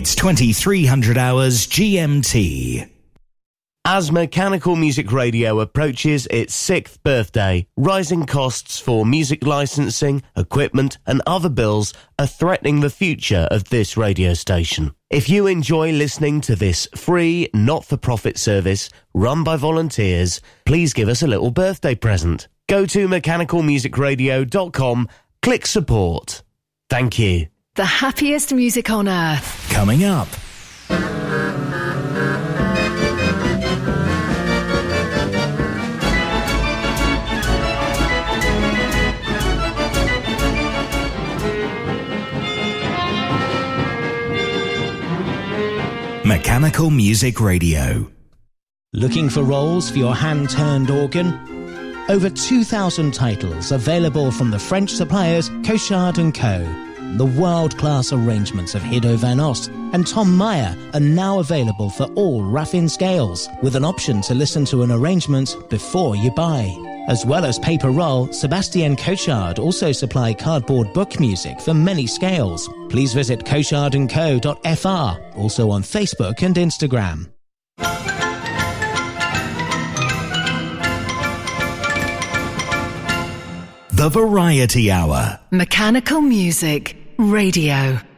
It's 2300 hours GMT. As Mechanical Music Radio approaches its sixth birthday, rising costs for music licensing, equipment, and other bills are threatening the future of this radio station. If you enjoy listening to this free, not for profit service run by volunteers, please give us a little birthday present. Go to mechanicalmusicradio.com, click support. Thank you. The happiest music on earth. Coming up. Mechanical Music Radio. Looking for rolls for your hand turned organ? Over 2,000 titles available from the French suppliers Cochard & Co. The world-class arrangements of Hido van Ost and Tom Meyer are now available for all Raffin scales, with an option to listen to an arrangement before you buy. As well as paper roll, Sebastian Cochard also supply cardboard book music for many scales. Please visit cochardandco.fr, also on Facebook and Instagram. The Variety Hour. Mechanical Music Radio.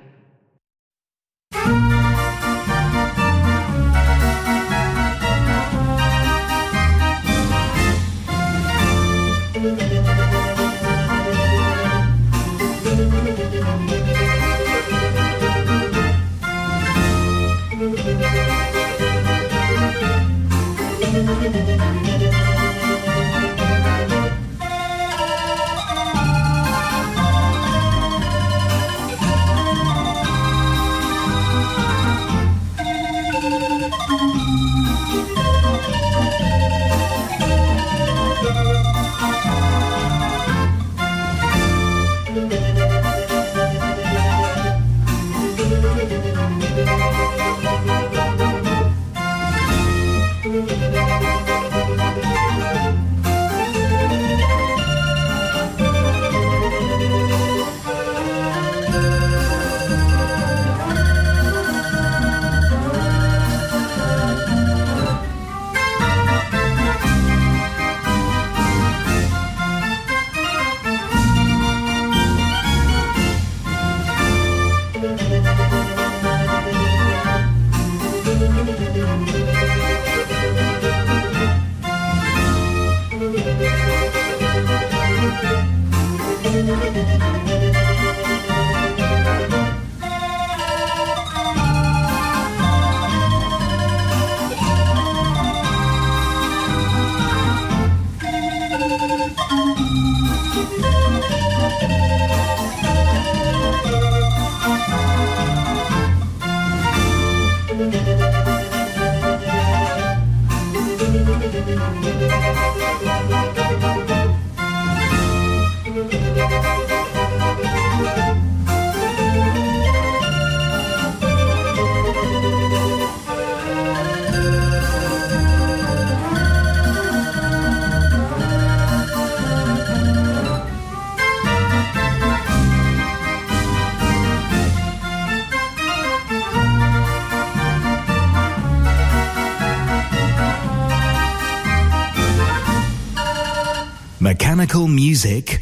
Music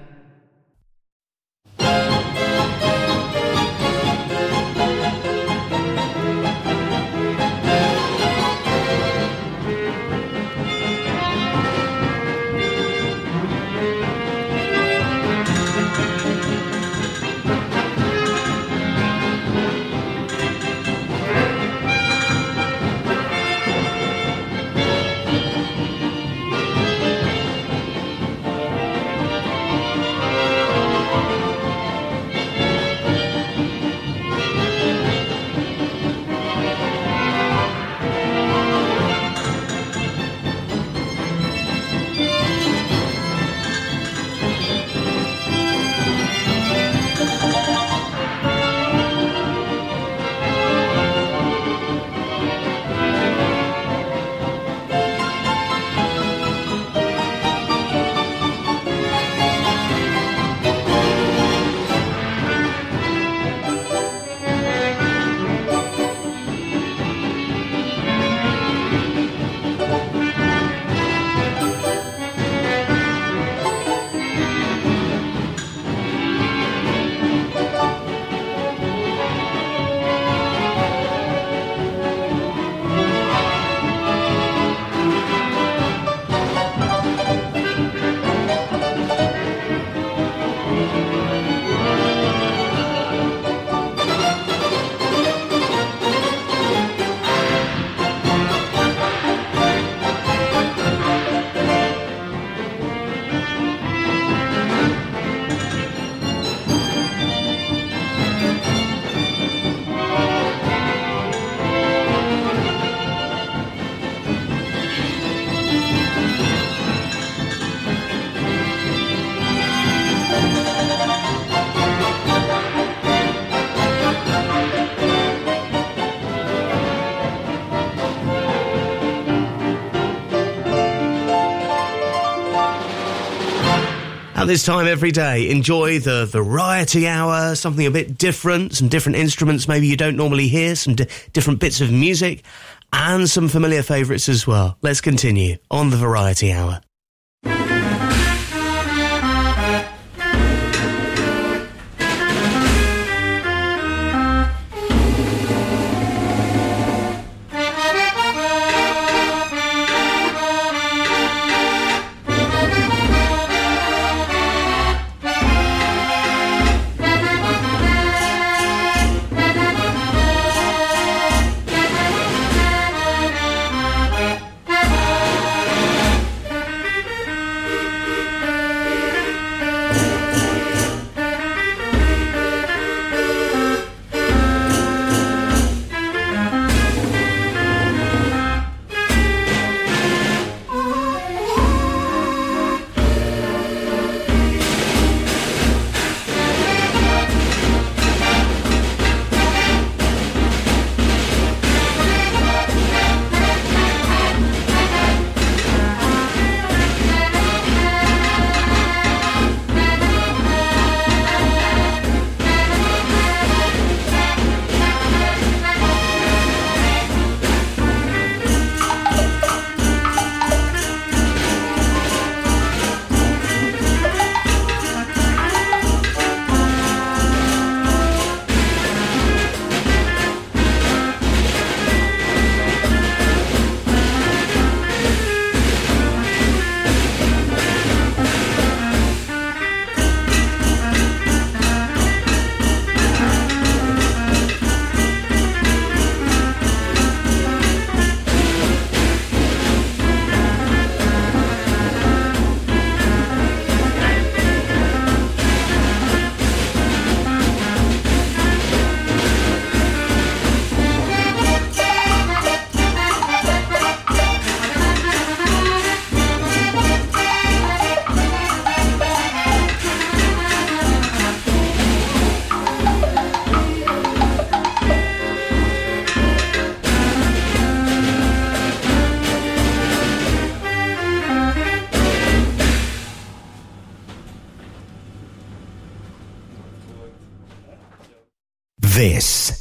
At this time every day, enjoy the variety hour, something a bit different, some different instruments maybe you don't normally hear, some di- different bits of music, and some familiar favourites as well. Let's continue on the variety hour.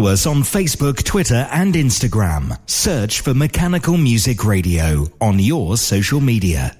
Follow us on Facebook, Twitter, and Instagram. Search for Mechanical Music Radio on your social media.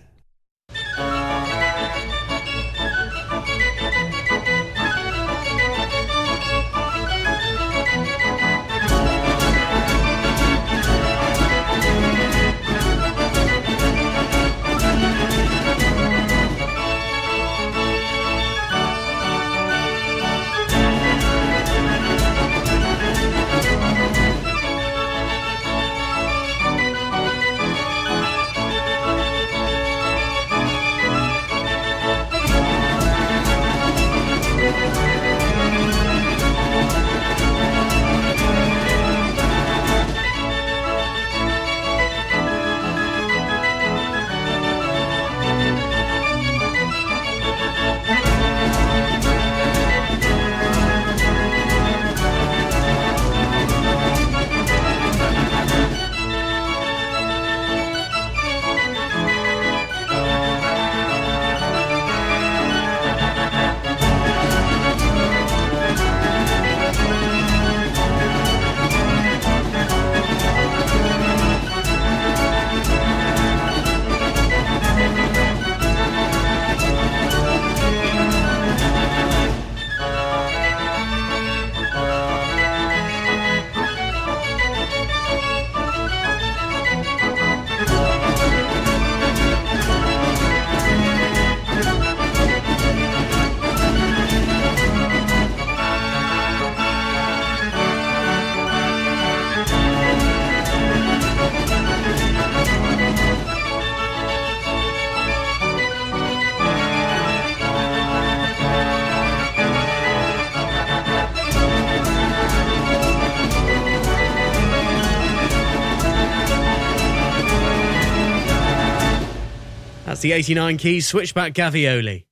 That's the 89 keys switchback Gavioli.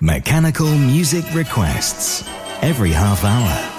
Mechanical music requests every half hour.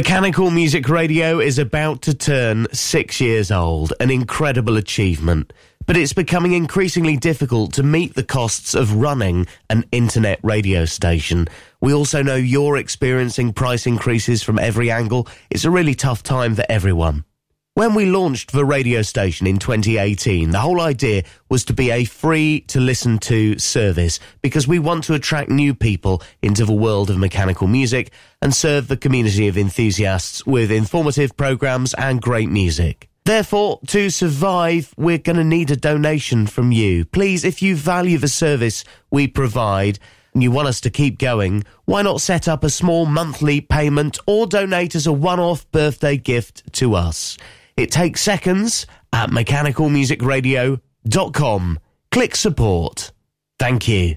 Mechanical Music Radio is about to turn six years old, an incredible achievement. But it's becoming increasingly difficult to meet the costs of running an internet radio station. We also know you're experiencing price increases from every angle. It's a really tough time for everyone. When we launched the radio station in 2018, the whole idea was to be a free to listen to service because we want to attract new people into the world of mechanical music and serve the community of enthusiasts with informative programs and great music. Therefore, to survive, we're going to need a donation from you. Please, if you value the service we provide, and you want us to keep going, why not set up a small monthly payment or donate as a one-off birthday gift to us? It takes seconds at mechanicalmusicradio.com. Click support. Thank you.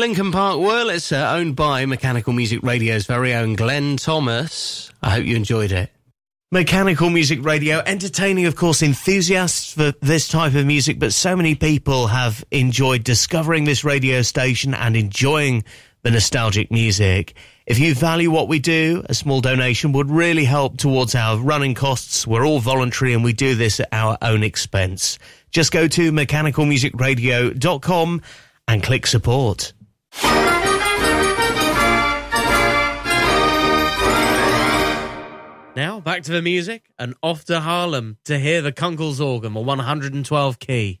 Lincoln Park Wurlitzer, owned by Mechanical Music Radio's very own Glenn Thomas. I hope you enjoyed it. Mechanical Music Radio, entertaining, of course, enthusiasts for this type of music, but so many people have enjoyed discovering this radio station and enjoying the nostalgic music. If you value what we do, a small donation would really help towards our running costs. We're all voluntary and we do this at our own expense. Just go to mechanicalmusicradio.com and click support. Now back to the music and off to Haarlem to hear the Kunkels organ on 112 key.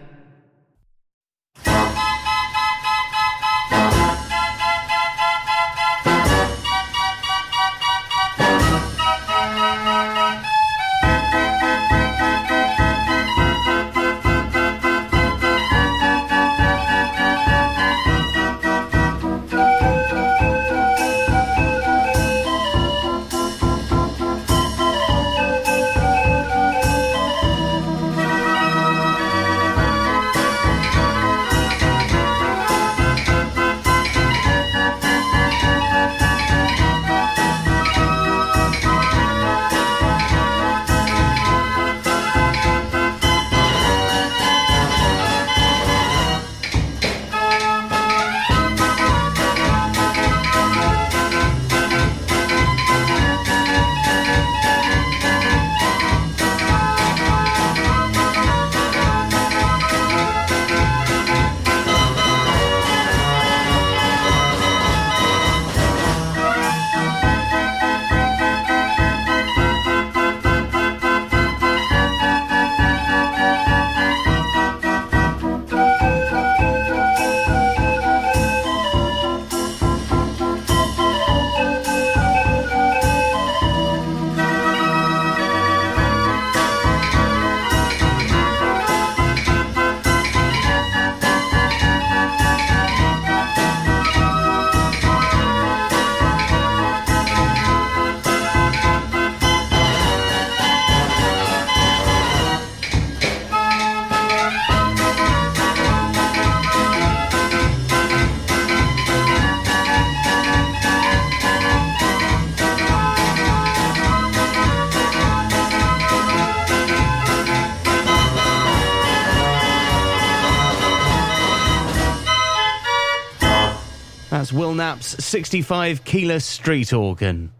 Knapp's 65 Keyless Street Organ.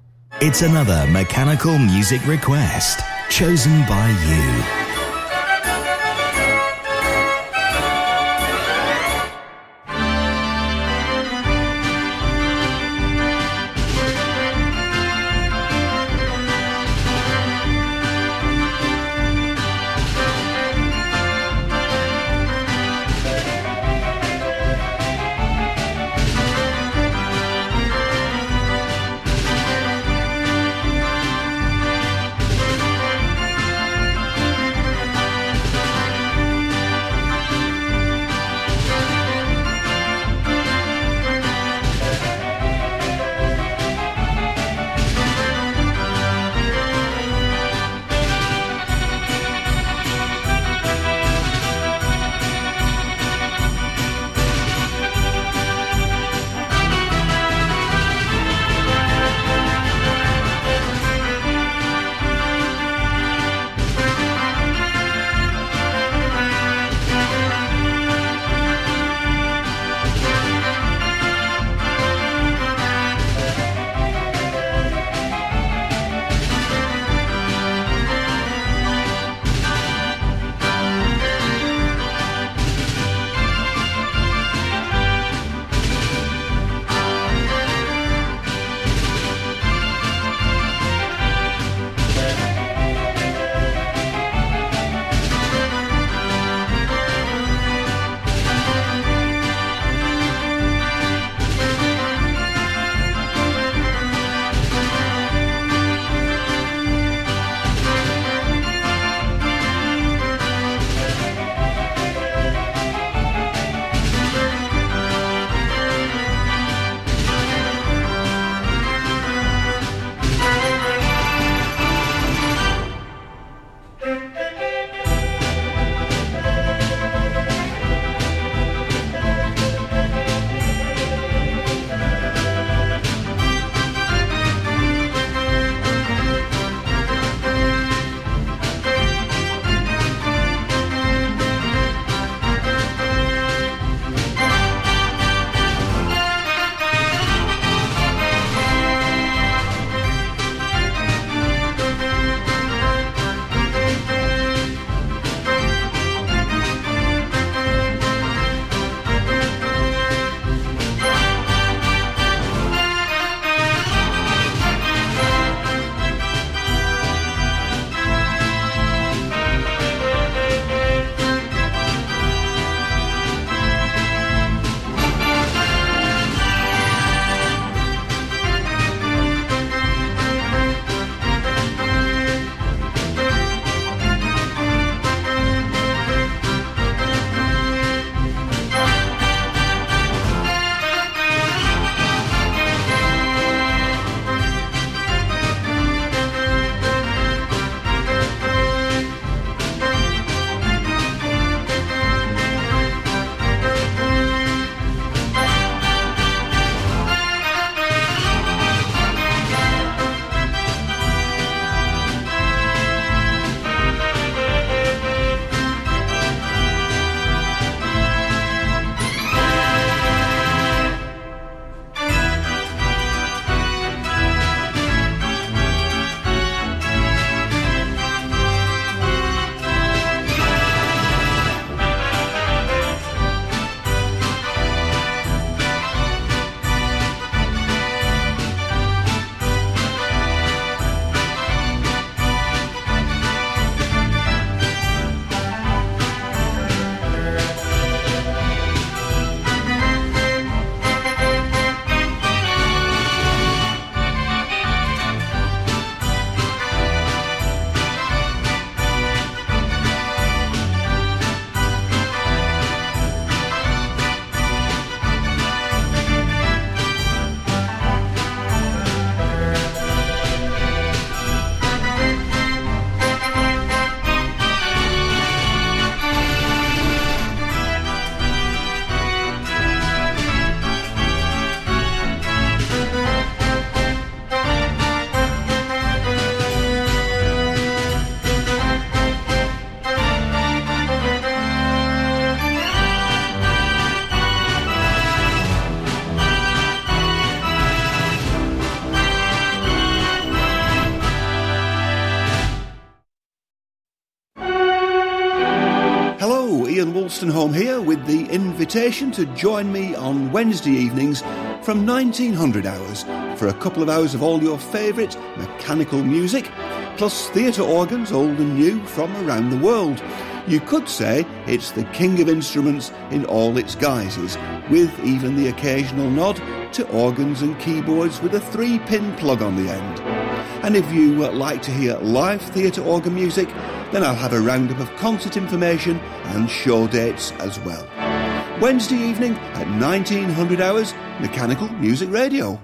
It's another mechanical music request chosen by you. Invitation to join me on Wednesday evenings from 1900 hours for a couple of hours of all your favourite mechanical music, plus theatre organs, old and new, from around the world. You could say it's the king of instruments in all its guises, with even the occasional nod to organs and keyboards with a three pin plug on the end. And if you like to hear live theatre organ music, then I'll have a roundup of concert information and show dates as well. Wednesday evening at 1900 hours, Mechanical Music Radio.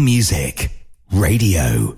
Music Radio.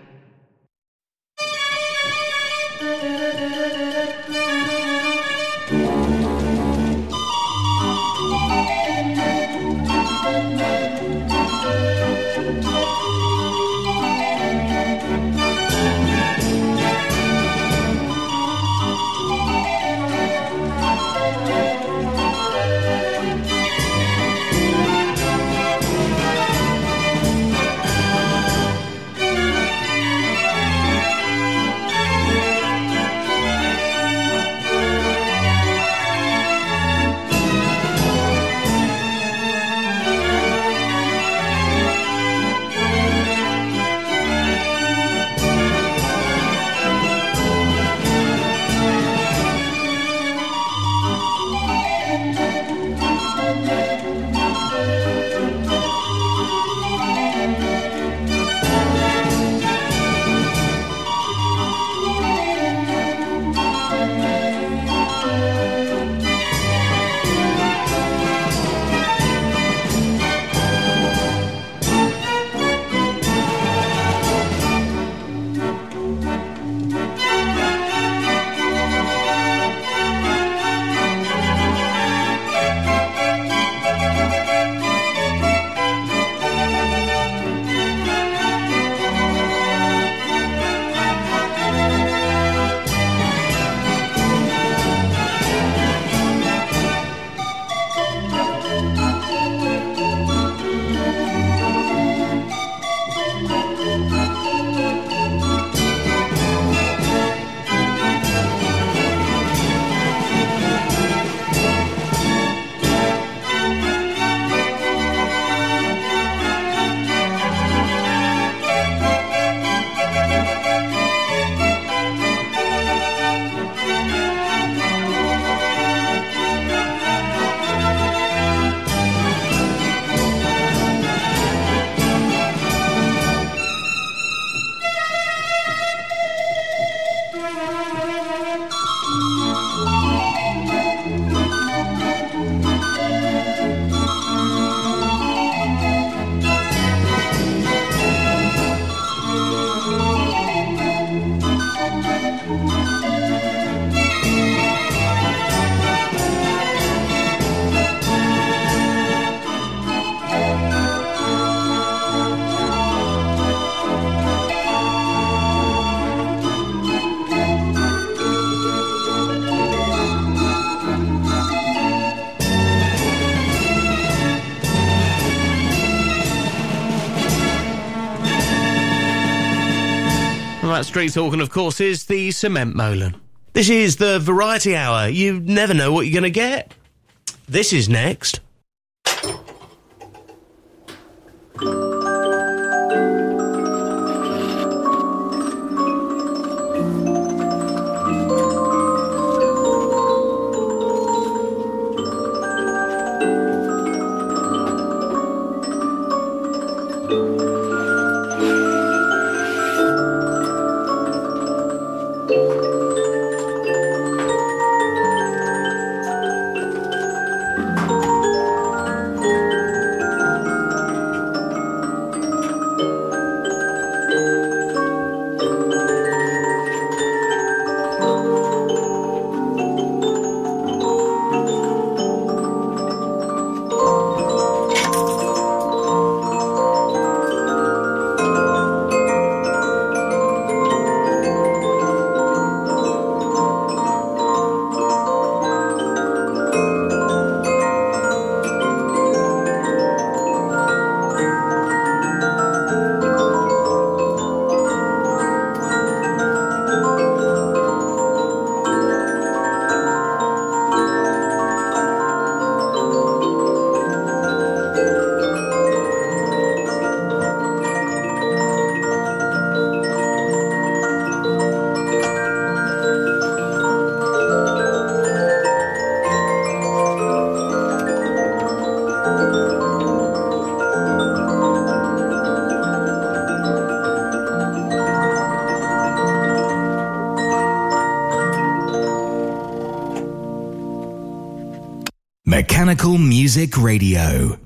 That street organ, of course, is the cement molen. This is the variety hour. You never know what you're going to get. This is next. Music Radio.